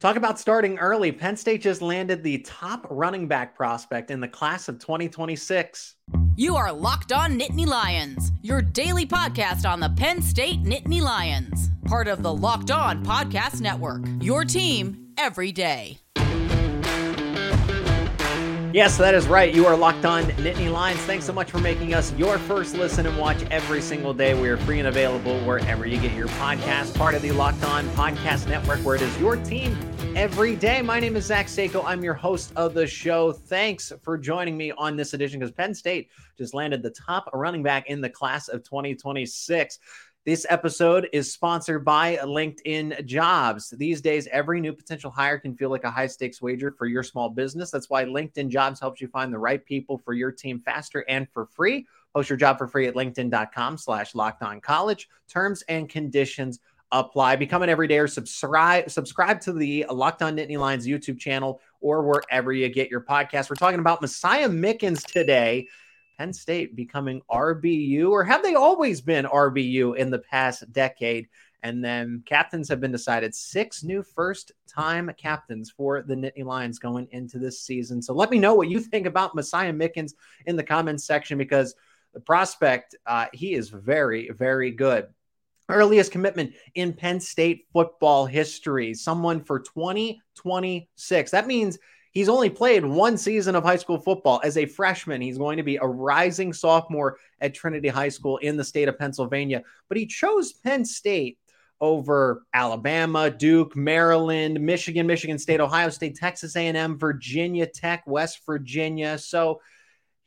Talk about starting early. Penn State just landed the top running back prospect in the class of 2026. You are Locked On Nittany Lions, your daily podcast on the Penn State Nittany Lions, part of the Locked On Podcast Network. Your team every day. Yes, that is right. You are locked on Nittany Lions. Thanks so much for making us your first listen and watch every single day. We are free and available wherever you get your podcast, part of the Locked On Podcast Network, where it is your team every day. My name is Zach Seyko. I'm your host of the show. Thanks for joining me on this edition because Penn State just landed the top running back in the class of 2026. This episode is sponsored by LinkedIn Jobs. These days, every new potential hire can feel like a high stakes wager for your small business. That's why LinkedIn Jobs helps you find the right people for your team faster and for free. Post your job for free at linkedin.com slash locked on college. Terms and conditions apply. Become an everyday subscribe subscribe to the Locked On Nittany Lions YouTube channel or wherever you get your podcast. We're talking about Messiah Mickens today. Penn State becoming RBU, or have they always been RBU in the past decade? And then captains have been decided. Six new first time captains for the Nittany Lions going into this season. So let me know what you think about Messiah Mickens in the comments section because the prospect, uh, he is very, very good. Earliest commitment in Penn State football history, someone for 2026. That means He's only played one season of high school football as a freshman. He's going to be a rising sophomore at Trinity High School in the state of Pennsylvania, but he chose Penn State over Alabama, Duke, Maryland, Michigan, Michigan State, Ohio State, Texas A&M, Virginia Tech, West Virginia. So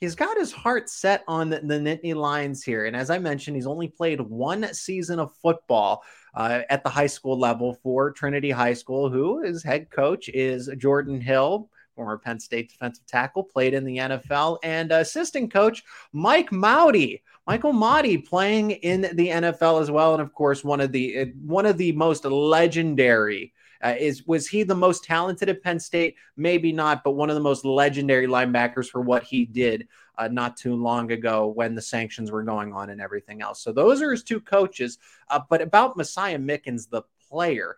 he's got his heart set on the, the Nittany Lions here. And as I mentioned, he's only played one season of football uh, at the high school level for Trinity High School, who his head coach is Jordan Hill former Penn State defensive tackle, played in the NFL, and assistant coach Mike Mauti, Michael Mauti, playing in the NFL as well, and of course one of the one of the most legendary. Uh, is was he the most talented at Penn State? Maybe not, but one of the most legendary linebackers for what he did uh, not too long ago when the sanctions were going on and everything else. So those are his two coaches. Uh, but about Messiah Mickens, the player,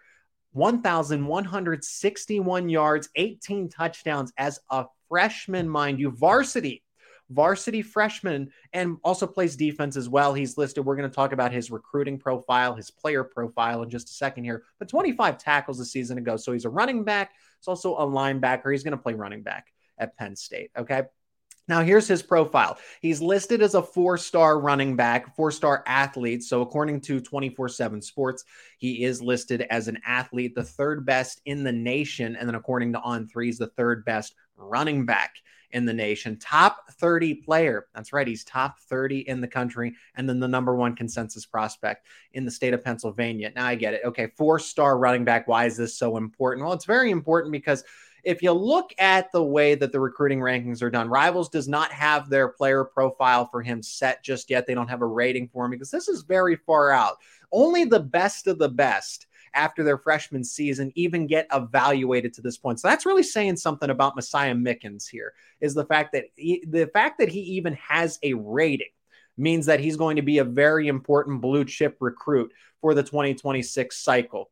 1,161 yards, 18 touchdowns as a freshman, mind you, varsity, varsity freshman, and also plays defense as well. He's listed. We're going to talk about his recruiting profile, his player profile in just a second here. But 25 tackles a season ago. So he's a running back. He's also a linebacker. He's going to play running back at Penn State. Okay. Now, here's his profile. He's listed as a four star running back, four star athlete. So, according to 24 7 Sports, he is listed as an athlete, the third best in the nation. And then, according to On Threes, the third best running back in the nation. Top 30 player. That's right. He's top 30 in the country. And then the number one consensus prospect in the state of Pennsylvania. Now, I get it. Okay. Four star running back. Why is this so important? Well, it's very important because if you look at the way that the recruiting rankings are done, Rivals does not have their player profile for him set just yet. They don't have a rating for him because this is very far out. Only the best of the best after their freshman season even get evaluated to this point. So that's really saying something about Messiah Mickens here is the fact that he, the fact that he even has a rating means that he's going to be a very important blue chip recruit for the 2026 cycle.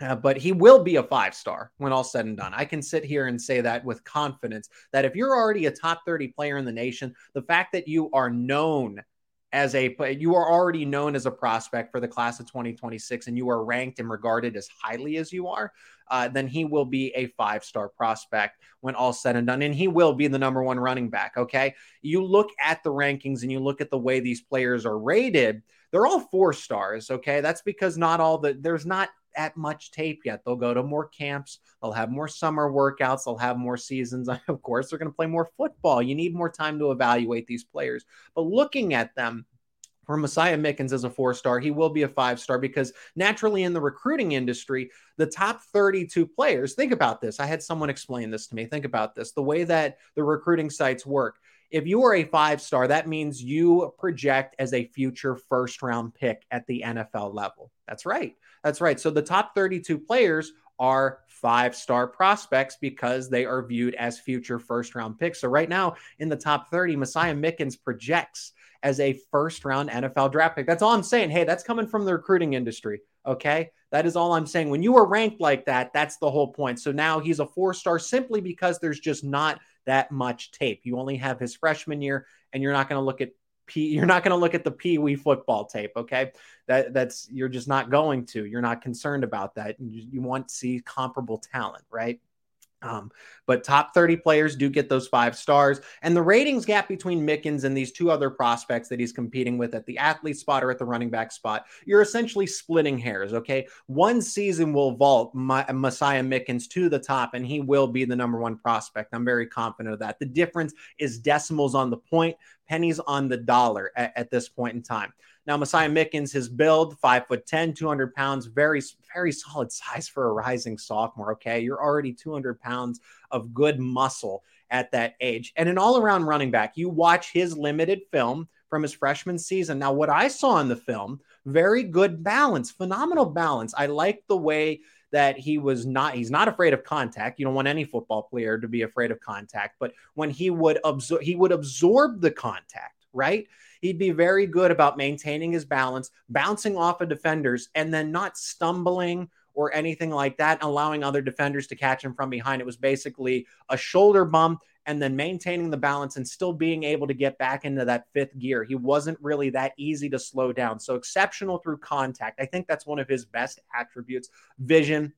Uh, but he will be a five star when all said and done. I can sit here and say that with confidence that if you're already a top 30 player in the nation, the fact that you are known as a you are already known as a prospect for the class of 2026 and you are ranked and regarded as highly as you are uh, then he will be a five star prospect when all said and done and he will be the number one running back okay you look at the rankings and you look at the way these players are rated they're all four stars okay that's because not all the there's not at much tape yet. They'll go to more camps, they'll have more summer workouts, they'll have more seasons. Of course, they're going to play more football. You need more time to evaluate these players. But looking at them, for Messiah Mickens as a four star, he will be a five star because naturally in the recruiting industry, the top 32 players, think about this. I had someone explain this to me. Think about this the way that the recruiting sites work. If you are a five star, that means you project as a future first round pick at the NFL level. That's right. That's right. So the top 32 players are five star prospects because they are viewed as future first round picks. So right now in the top 30, Messiah Mickens projects as a first round NFL draft pick. That's all I'm saying. Hey, that's coming from the recruiting industry. Okay. That is all I'm saying. When you are ranked like that, that's the whole point. So now he's a four star simply because there's just not that much tape. You only have his freshman year, and you're not going to look at P, you're not going to look at the Pee Wee football tape. Okay, that that's you're just not going to. You're not concerned about that. You, you want to see comparable talent, right? Um, but top 30 players do get those five stars. And the ratings gap between Mickens and these two other prospects that he's competing with at the athlete spot or at the running back spot, you're essentially splitting hairs. Okay. One season will vault my, Messiah Mickens to the top, and he will be the number one prospect. I'm very confident of that. The difference is decimals on the point, pennies on the dollar at, at this point in time. Now, Messiah Mickens, his build, five foot 10, 200 pounds, very, very solid size for a rising sophomore. Okay. You're already 200 pounds of good muscle at that age. And an all around running back, you watch his limited film from his freshman season. Now, what I saw in the film, very good balance, phenomenal balance. I like the way that he was not he's not afraid of contact. You don't want any football player to be afraid of contact but when he would absorb he would absorb the contact right? He'd be very good about maintaining his balance, bouncing off of defenders, and then not stumbling or anything like that, allowing other defenders to catch him from behind. It was basically a shoulder bump and then maintaining the balance and still being able to get back into that fifth gear. He wasn't really that easy to slow down. So exceptional through contact. I think that's one of his best attributes. Vision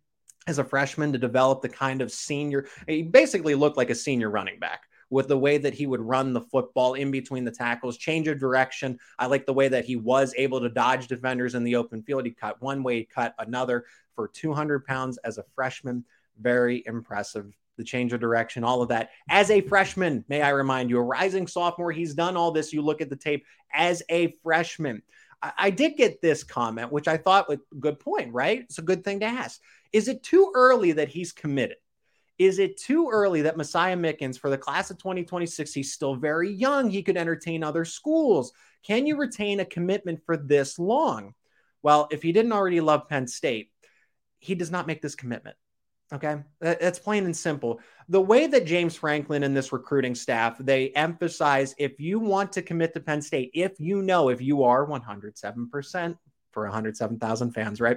as a freshman to develop the kind of senior, he basically looked like a senior running back with the way that he would run the football in between the tackles, change of direction. I like the way that he was able to dodge defenders in the open field. He cut one way, he cut another for 200 pounds as a freshman. Very impressive. The change of direction, all of that. As a freshman, may I remind you, a rising sophomore, he's done all this. You look at the tape as a freshman. I, I did get this comment, which I thought was a good point, right? It's a good thing to ask. Is it too early that he's committed? Is it too early that Messiah Mickens for the class of 2026? He's still very young. He could entertain other schools. Can you retain a commitment for this long? Well, if he didn't already love Penn State, he does not make this commitment. Okay. Uh, That's plain and simple. The way that James Franklin and this recruiting staff, they emphasize if you want to commit to Penn State, if you know, if you are 107% for 107,000 fans, right?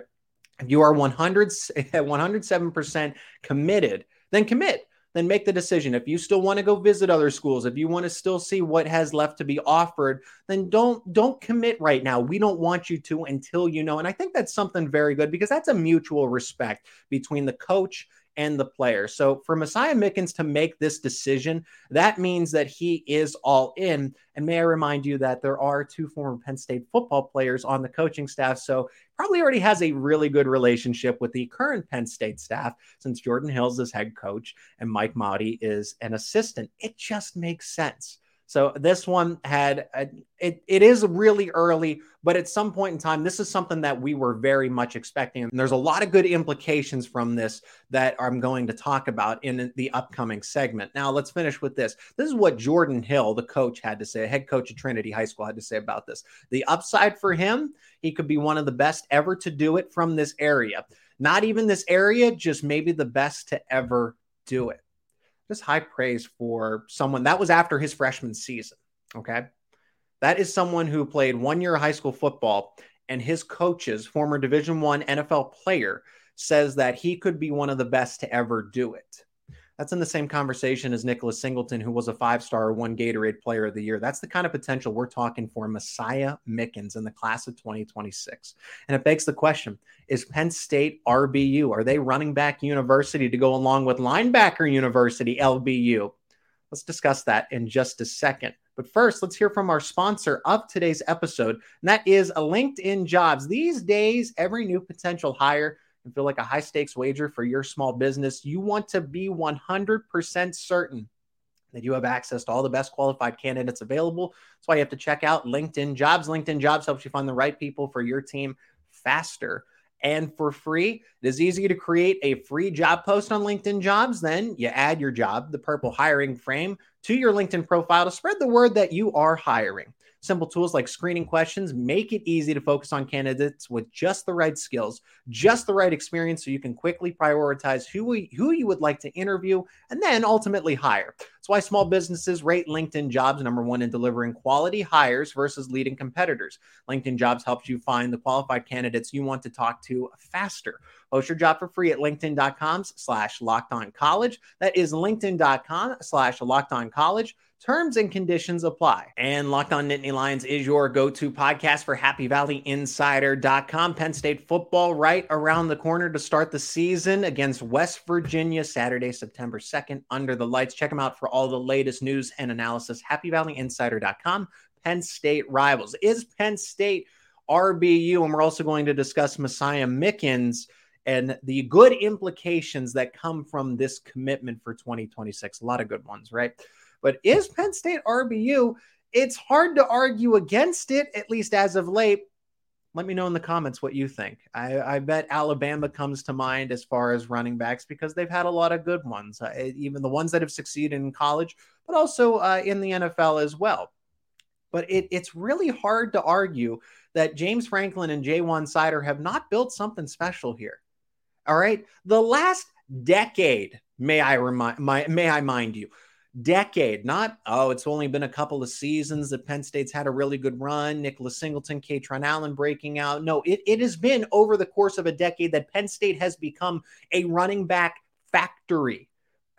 If you are 100, 107% committed then commit. Then make the decision. If you still want to go visit other schools, if you want to still see what has left to be offered, then don't don't commit right now. We don't want you to until you know. And I think that's something very good because that's a mutual respect between the coach and the player. So for Messiah Mickens to make this decision, that means that he is all in. And may I remind you that there are two former Penn State football players on the coaching staff. So probably already has a really good relationship with the current Penn State staff since Jordan Hills is head coach and Mike Mauti is an assistant. It just makes sense. So this one had a, it. It is really early, but at some point in time, this is something that we were very much expecting. And there's a lot of good implications from this that I'm going to talk about in the upcoming segment. Now let's finish with this. This is what Jordan Hill, the coach, had to say. Head coach at Trinity High School had to say about this. The upside for him, he could be one of the best ever to do it from this area. Not even this area, just maybe the best to ever do it just high praise for someone that was after his freshman season. Okay. That is someone who played one year of high school football, and his coaches, former Division One NFL player, says that he could be one of the best to ever do it. That's in the same conversation as Nicholas Singleton, who was a five star, one Gatorade player of the year. That's the kind of potential we're talking for Messiah Mickens in the class of 2026. And it begs the question is Penn State RBU? Are they running back university to go along with linebacker university LBU? Let's discuss that in just a second. But first, let's hear from our sponsor of today's episode, and that is LinkedIn Jobs. These days, every new potential hire and feel like a high stakes wager for your small business, you want to be 100% certain that you have access to all the best qualified candidates available. That's why you have to check out LinkedIn Jobs. LinkedIn Jobs helps you find the right people for your team faster and for free. It is easy to create a free job post on LinkedIn Jobs. Then you add your job, the purple hiring frame, to your LinkedIn profile to spread the word that you are hiring. Simple tools like screening questions make it easy to focus on candidates with just the right skills, just the right experience, so you can quickly prioritize who, we, who you would like to interview and then ultimately hire. That's why small businesses rate LinkedIn jobs number one in delivering quality hires versus leading competitors. LinkedIn jobs helps you find the qualified candidates you want to talk to faster. Post your job for free at linkedin.com slash locked on college. That is linkedin.com slash locked on college. Terms and conditions apply. And Locked On Nittany Lions is your go to podcast for Happy Valley Insider.com. Penn State football right around the corner to start the season against West Virginia Saturday, September 2nd, under the lights. Check them out for all the latest news and analysis. Happy Valley Insider.com. Penn State rivals. Is Penn State RBU? And we're also going to discuss Messiah Mickens and the good implications that come from this commitment for 2026. A lot of good ones, right? But is Penn State RBU? It's hard to argue against it, at least as of late. Let me know in the comments what you think. I, I bet Alabama comes to mind as far as running backs because they've had a lot of good ones, uh, even the ones that have succeeded in college, but also uh, in the NFL as well. But it, it's really hard to argue that James Franklin and Ja'Juan Seider have not built something special here. All right. The last decade, may I remind my, may I mind you, decade, not, oh, it's only been a couple of seasons that Penn State's had a really good run. Nicholas Singleton, Kaytron Allen breaking out. No, it, it has been over the course of a decade that Penn State has become a running back factory.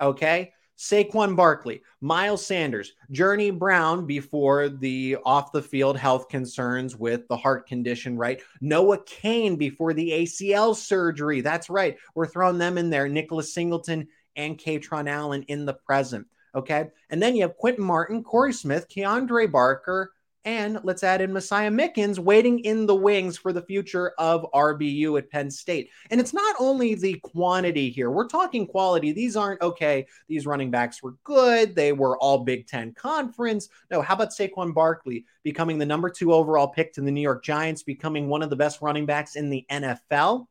Okay. Saquon Barkley, Miles Sanders, Journey Brown before the off the field health concerns with the heart condition, right? Noah Cain before the ACL surgery. That's right. We're throwing them in there. Nicholas Singleton and Kaytron Allen in the present. Okay. And then you have Quinton Martin, Corey Smith, Keandre Barker, and let's add in Messiah Mickens waiting in the wings for the future of RBU at Penn State. And it's not only the quantity here, we're talking quality. These aren't okay. These running backs were good. They were all Big Ten conference. No, how about Saquon Barkley becoming the number two overall pick to the New York Giants, becoming one of the best running backs in the NFL?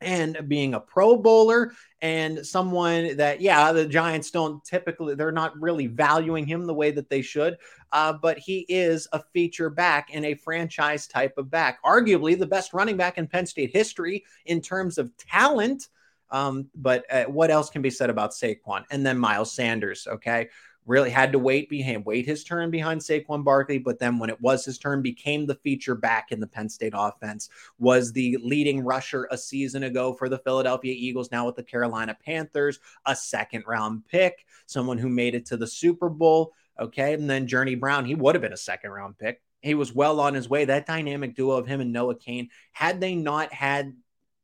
And being a pro bowler and someone that yeah the giants don't typically they're not really valuing him the way that they should uh, but he is a feature back and a franchise type of back arguably the best running back in penn state history in terms of talent um, but uh, what else can be said about Saquon and then Miles Sanders? Okay, really had to wait behind wait his turn behind Saquon Barkley, but then when it was his turn, became the feature back in the Penn State offense, was the leading rusher a season ago for the Philadelphia Eagles, now with the Carolina Panthers, a second round pick, someone who made it to the Super Bowl. Okay. And then Journey Brown, he would have been a second round pick. He was well on his way. That dynamic duo of him and Noah Cain, had they not had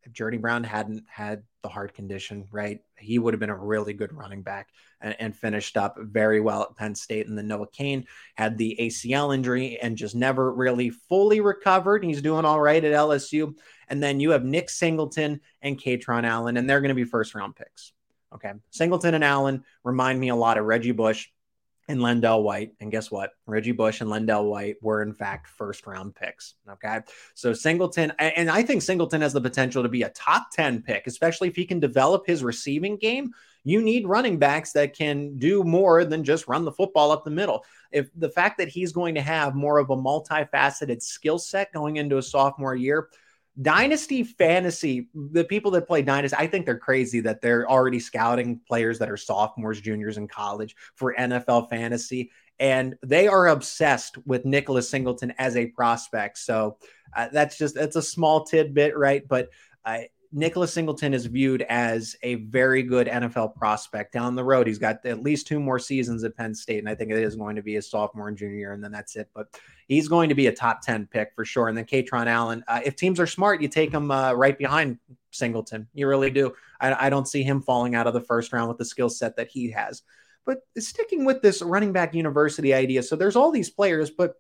if Journey Brown hadn't had the heart condition, right, he would have been a really good running back and, and, finished up very well at Penn State. And then Noah Cain had the ACL injury and just never really fully recovered. He's doing all right at LSU. And then you have Nick Singleton and Kaytron Allen, and they're going to be first round picks. Okay. Singleton and Allen remind me a lot of Reggie Bush and LenDale White. And guess what? Reggie Bush and LenDale White were, in fact, first round picks. Okay. So Singleton, and I think Singleton has the potential to be a top 10 pick, especially if he can develop his receiving game. You need running backs that can do more than just run the football up the middle. If the fact that he's going to have more of a multifaceted skill set going into a sophomore year, Dynasty fantasy, the people that play Dynasty, I think they're crazy that they're already scouting players that are sophomores, juniors in college for NFL fantasy. And they are obsessed with Nicholas Singleton as a prospect. So uh, that's just, that's a small tidbit, right? But uh, Nicholas Singleton is viewed as a very good NFL prospect down the road. He's got at least two more seasons at Penn State, and I think it is going to be his sophomore and junior year, and then that's it. But he's going to be a top 10 pick for sure. And then Kaytron Allen, uh, if teams are smart, you take him uh, right behind Singleton. You really do. I, I don't see him falling out of the first round with the skill set that he has. But sticking with this running back university idea, so there's all these players, but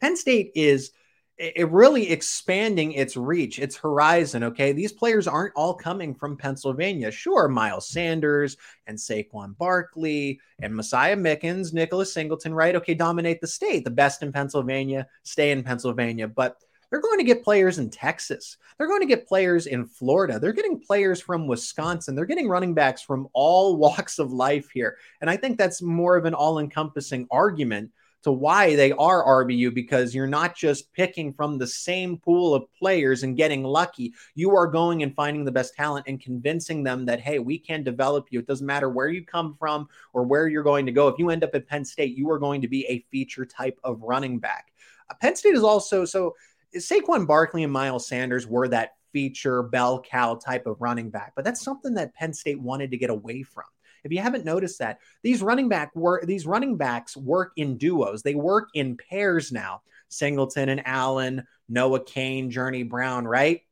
Penn State is it really expanding its reach, its horizon. Okay. These players aren't all coming from Pennsylvania. Sure, Miles Sanders and Saquon Barkley and Messiah Mickens, Nicholas Singleton, right? Okay, dominate the state. The best in Pennsylvania, stay in Pennsylvania. But they're going to get players in Texas. They're going to get players in Florida. They're getting players from Wisconsin. They're getting running backs from all walks of life here. And I think that's more of an all encompassing argument to why they are RBU because you're not just picking from the same pool of players and getting lucky. You are going and finding the best talent and convincing them that, hey, we can develop you. It doesn't matter where you come from or where you're going to go. If you end up at Penn State, you are going to be a feature type of running back. Uh, Penn State is also so Saquon Barkley and Miles Sanders were that feature bell cow type of running back, but that's something that Penn State wanted to get away from. If you haven't noticed that, these running back work these running backs work in duos. They work in pairs now. Singleton and Allen, Noah Cain, Journey Brown, right?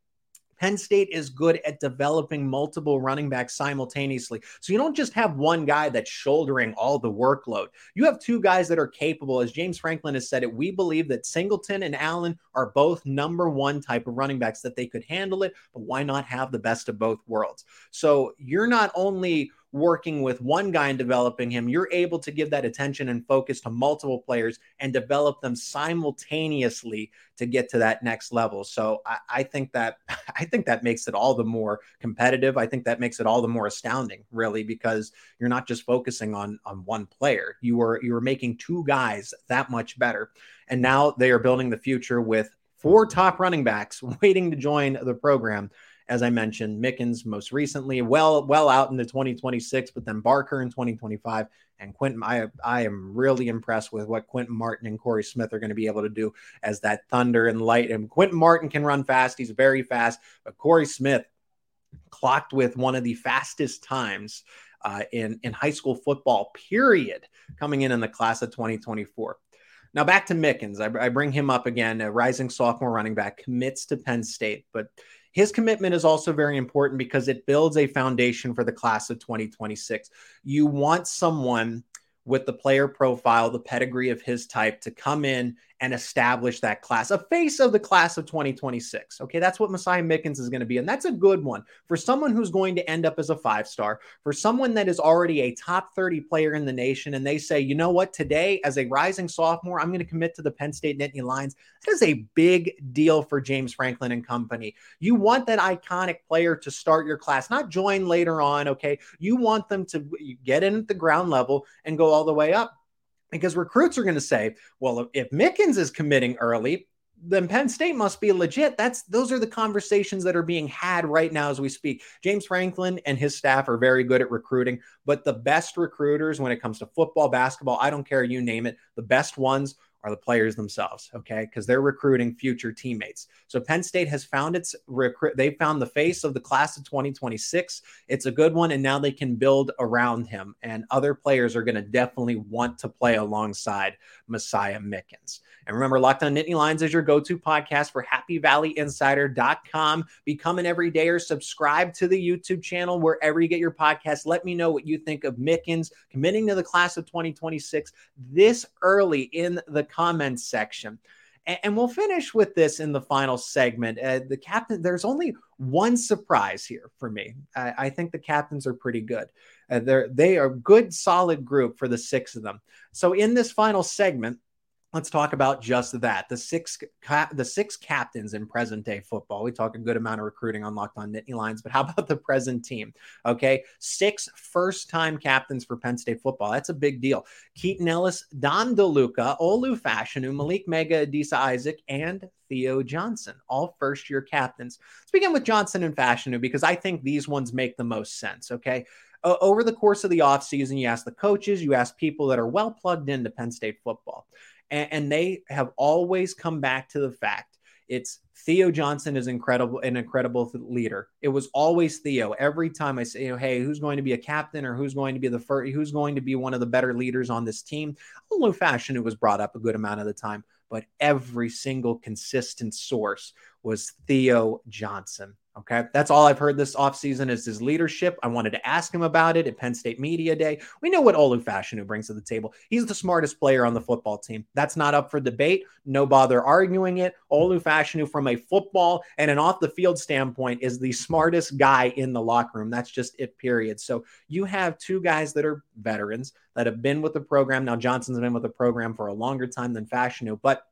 Penn State is good at developing multiple running backs simultaneously. So you don't just have one guy that's shouldering all the workload. You have two guys that are capable. As James Franklin has said it, we believe that Singleton and Allen are both number one type of running backs that they could handle it, but why not have the best of both worlds? So you're not only working with one guy and developing him, you're able to give that attention and focus to multiple players and develop them simultaneously to get to that next level. So I, I, think that I think that makes it all the more competitive. I think that makes it all the more astounding, really, because you're not just focusing on on one player. You were you were making two guys that much better. And now they are building the future with four top running backs waiting to join the program as I mentioned, Mickens most recently, well, well out into 2026, but then Barker in 2025 and Quinton. I I am really impressed with what Quinton Martin and Corey Smith are going to be able to do as that thunder and light. And Quinton Martin can run fast; he's very fast. But Corey Smith clocked with one of the fastest times uh, in in high school football. Period. Coming in in the class of 2024. Now back to Mickens. I, I bring him up again. A rising sophomore running back commits to Penn State, but his commitment is also very important because it builds a foundation for the class of 2026. You want someone with the player profile, the pedigree of his type to come in and establish that class, a face of the class of 2026. Okay, that's what Messiah Mickens is going to be. And that's a good one for someone who's going to end up as a five star, for someone that is already a top 30 player in the nation. And they say, you know what, today, as a rising sophomore, I'm going to commit to the Penn State Nittany Lions. That is a big deal for James Franklin and company. You want that iconic player to start your class, not join later on. Okay, you want them to get in at the ground level and go all the way up because recruits are going to say, well, if Mickens is committing early, then Penn State must be legit. That's those are the conversations that are being had right now as we speak. James Franklin and his staff are very good at recruiting, but the best recruiters when it comes to football, basketball, I don't care, you name it, the best ones are the players themselves, okay? Because they're recruiting future teammates. So Penn State has found its recruit, they found the face of the class of 2026. It's a good one, and now they can build around him. And other players are going to definitely want to play alongside Messiah Mickens. And remember, Locked on Nittany Lions is your go to podcast for happyvalleyinsider.com. Become an everydayer. Subscribe to the YouTube channel wherever you get your podcast. Let me know what you think of Mickens committing to the class of 2026 this early in the comments section. And, we'll finish with this in the final segment. Uh, the captain, there's only one surprise here for me. I, I think the captains are pretty good. Uh, they're they are good, solid group for the six of them. So in this final segment, let's talk about just that the six the six captains in present day football. We talk a good amount of recruiting on locked on nittany lions but how about the present team? Okay six first time captains for penn state football. That's a big deal. Keaton ellis dom deluca olu fashanu malik mega adisa isaac and theo johnson all first year captains. Let's begin with johnson and fashanu because i think these ones make the most sense okay? Over the course of the offseason, you ask the coaches, you ask people that are well plugged into Penn State football and, and they have always come back to the fact it's Theo Johnson is incredible, an incredible leader. It was always Theo. Every time I say, you know, hey, who's going to be a captain or who's going to be the first, who's going to be one of the better leaders on this team? Olu Fashanu, it was brought up a good amount of the time, but every single consistent source was Theo Johnson. Okay. That's all I've heard this offseason is his leadership. I wanted to ask him about it at Penn State Media Day. We know what Olu Fashanu brings to the table. He's the smartest player on the football team. That's not up for debate. No bother arguing it. Olu Fashanu, from a football and an off the field standpoint, is the smartest guy in the locker room. That's just it, period. So you have two guys that are veterans that have been with the program. Now, Johnson's been with the program for a longer time than Fashanu, but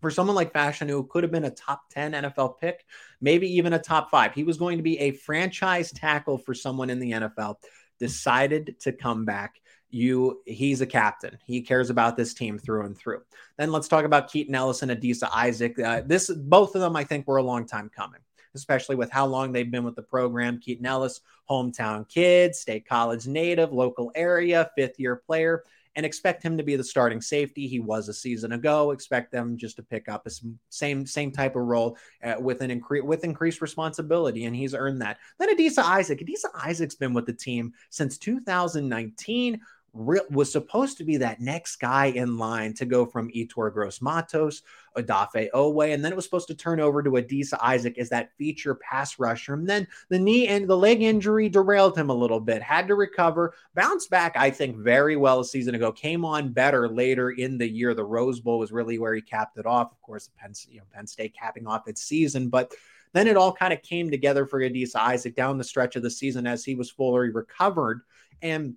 for someone like Fashanu, who could have been a top 10 NFL pick, maybe even a top five, he was going to be a franchise tackle for someone in the NFL, decided to come back you he's a captain. He cares about this team through and through. Then let's talk about Keaton Ellis and Adisa Isaac. Uh, this both of them I think were a long time coming, especially with how long they've been with the program. Keaton Ellis, hometown kid, state college native, local area, fifth year player and expect him to be the starting safety. He was a season ago. Expect them just to pick up a same same type of role uh, with an incre- with increased responsibility, and he's earned that. Then Adisa Isaac. Adisa Isaac's been with the team since 2019 was supposed to be that next guy in line to go from Yetur Gross Matos, Odafe Oweh, and then it was supposed to turn over to Adisa Isaac as that feature pass rusher. And then the knee and the leg injury derailed him a little bit, had to recover, bounced back, I think, very well a season ago, came on better later in the year. The Rose Bowl was really where he capped it off. Of course, Penn, you know, Penn State capping off its season, but then it all kind of came together for Adisa Isaac down the stretch of the season as he was fully recovered. And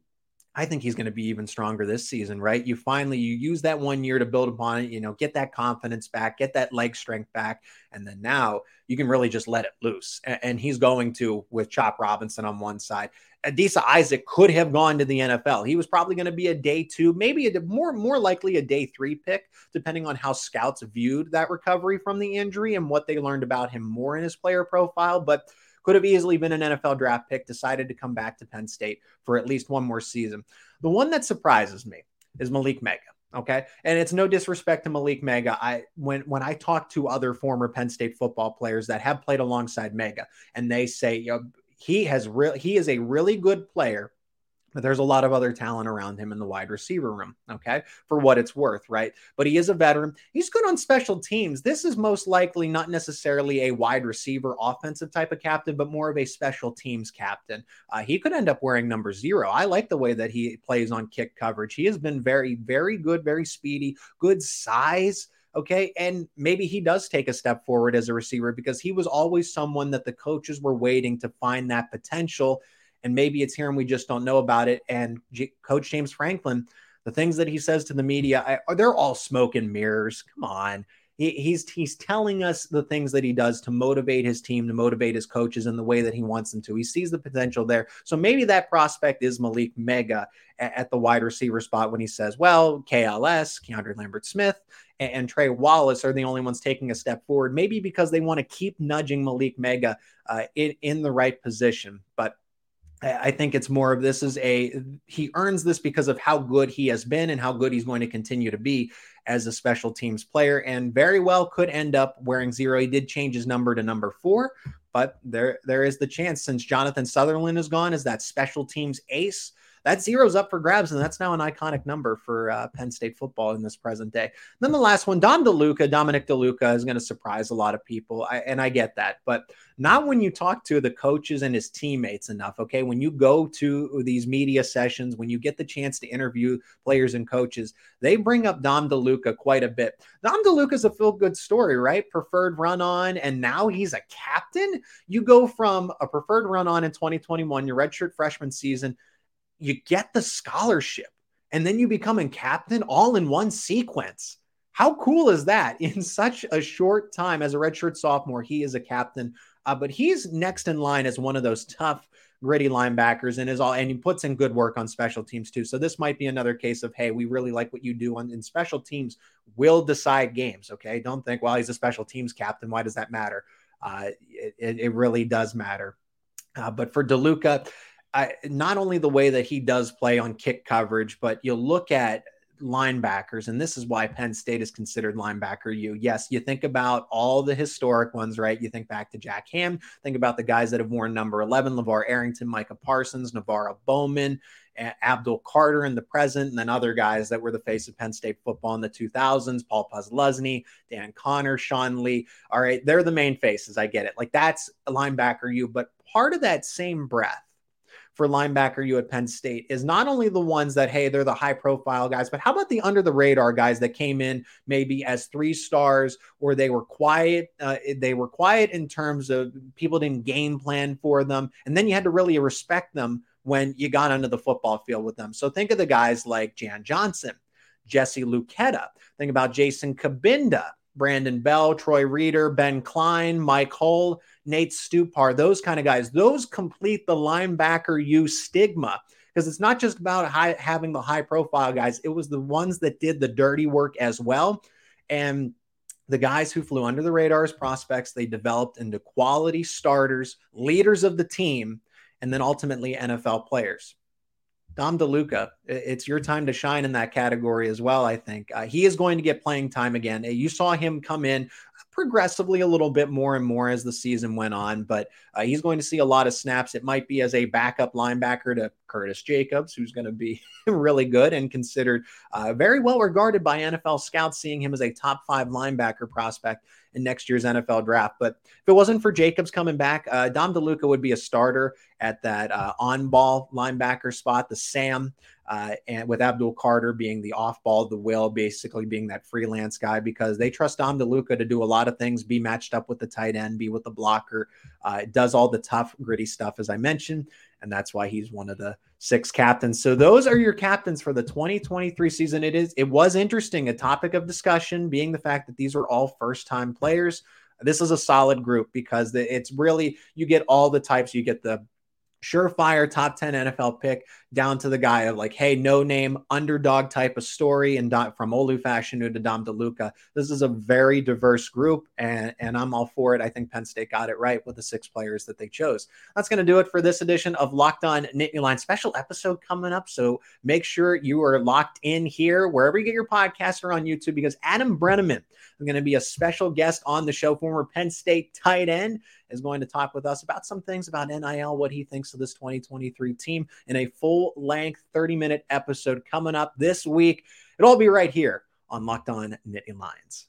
I think he's going to be even stronger this season, right? You finally you use that one year to build upon it, you know, get that confidence back, get that leg strength back, and then now you can really just let it loose. And, he's going to with Chop Robinson on one side. Adisa Isaac could have gone to the NFL. He was probably going to be a day two, maybe a more more likely a day three pick, depending on how scouts viewed that recovery from the injury and what they learned about him more in his player profile. But could have easily been an NFL draft pick, decided to come back to Penn State for at least one more season. The one that surprises me is Malik Mega. Okay. And it's no disrespect to Malik Mega. I when when I talk to other former Penn State football players that have played alongside Mega, and they say, you know, he has real he is a really good player but there's a lot of other talent around him in the wide receiver room, okay, for what it's worth, right? But he is a veteran. He's good on special teams. This is most likely not necessarily a wide receiver offensive type of captain, but more of a special teams captain. Uh, he could end up wearing number zero. I like the way that he plays on kick coverage. He has been very, very good, very speedy, good size. Okay. And maybe he does take a step forward as a receiver because he was always someone that the coaches were waiting to find that potential and maybe it's here and we just don't know about it. And G- Coach James Franklin, the things that he says to the media, I, they're all smoke and mirrors. Come on. He, he's he's telling us the things that he does to motivate his team, to motivate his coaches in the way that he wants them to. He sees the potential there. So maybe that prospect is Malik Mega at, at the wide receiver spot when he says, well, KLS, Keandre Lambert Smith, and, and, Trey Wallace are the only ones taking a step forward, maybe because they want to keep nudging Malik Mega uh, in, in the right position. But I think it's more of this is a he earns this because of how good he has been and how good he's going to continue to be as a special teams player, and very well could end up wearing zero. He did change his number to number four, but there there is the chance since Jonathan Sutherland is gone as that special teams ace that zero's up for grabs, and that's now an iconic number for uh, Penn State football in this present day. then the last one, Dom DeLuca, Dominic DeLuca is going to surprise a lot of people, I, and I get that, but not when you talk to the coaches and his teammates enough. Okay, when you go to these media sessions, when you get the chance to interview players and coaches, they bring up Dom DeLuca quite a bit. Dom DeLuca is a feel good story, right? Preferred run on, and now he's a captain. You go from a preferred run on in 2021, your redshirt freshman season you get the scholarship and then you become a captain all in one sequence. How cool is that? In such a short time as a redshirt sophomore, he is a captain. Uh, but he's next in line as one of those tough, gritty linebackers, and is all and he puts in good work on special teams too. So this might be another case of hey, we really like what you do on in special teams. Will decide games. Okay, don't think well he's a special teams captain. Why does that matter? Uh, it, it really does matter. Uh, but for DeLuca, I, not only the way that he does play on kick coverage, but you look at linebackers, and this is why Penn State is considered linebacker You, Yes, you think about all the historic ones, right? You think back to Jack Ham, think about the guys that have worn number 11, LeVar Arrington, Micah Parsons, NaVorro Bowman, Abdul Carter in the present, and then other guys that were the face of Penn State football in the 2000s, Paul Posluszny, Dan Connor, Sean Lee. All right, they're the main faces. I get it. Like that's a linebacker You, but part of that same breath for linebacker you at Penn State is not only the ones that, hey, they're the high profile guys, but how about the under the radar guys that came in maybe as three stars or they were quiet? Uh, they were quiet in terms of people didn't game plan for them. And then you had to really respect them when you got onto the football field with them. So think of the guys like Jan Johnson, Jesse Luketa. Think about Jason Cabinda. Brandon Bell, Troy Reeder, Ben Kline, Mike Hull, Nate Stupar, those kind of guys. Those complete the linebacker you stigma. because it's not just about high, having the high profile guys, it was the ones that did the dirty work as well. And the guys who flew under the radar as prospects, they developed into quality starters, leaders of the team, and then ultimately NFL players. Dom DeLuca, it's your time to shine in that category as well. I think uh, he is going to get playing time again. You saw him come in progressively a little bit more and more as the season went on, but uh, he's going to see a lot of snaps. It might be as a backup linebacker to Curtis Jacobs, who's going to be really good and considered uh, very well regarded by NFL scouts, seeing him as a top five linebacker prospect in next year's NFL draft. But if it wasn't for Jacobs coming back, uh, Dom DeLuca would be a starter at that uh, on ball linebacker spot, the Sam uh, and with Abdul Carter being the off ball, the will basically being that freelance guy because they trust Dom DeLuca to do a lot of things, be matched up with the tight end, be with the blocker, uh, does all the tough, gritty stuff, as I mentioned. And that's why he's one of the six captains. So those are your captains for the 2023 season. It is, it was interesting, a topic of discussion being the fact that these are all first time players. This is a solid group because it's really, you get all the types. You get the surefire top 10 NFL pick down to the guy of like, hey, no name underdog type of story and from Olu Fashanu to Dom DeLuca. This is a very diverse group and, and I'm all for it. I think Penn State got it right with the six players that they chose. That's going to do it for this edition of Locked On Nittany Lion special episode coming up. So make sure you are locked in here wherever you get your podcast or on YouTube because Adam Breneman is going to be a special guest on the show, former Penn State tight end is going to talk with us about some things about NIL, what he thinks of this 2023 team in a full length 30 minute episode coming up this week. It'll all be right here on Locked On Nittany Lions.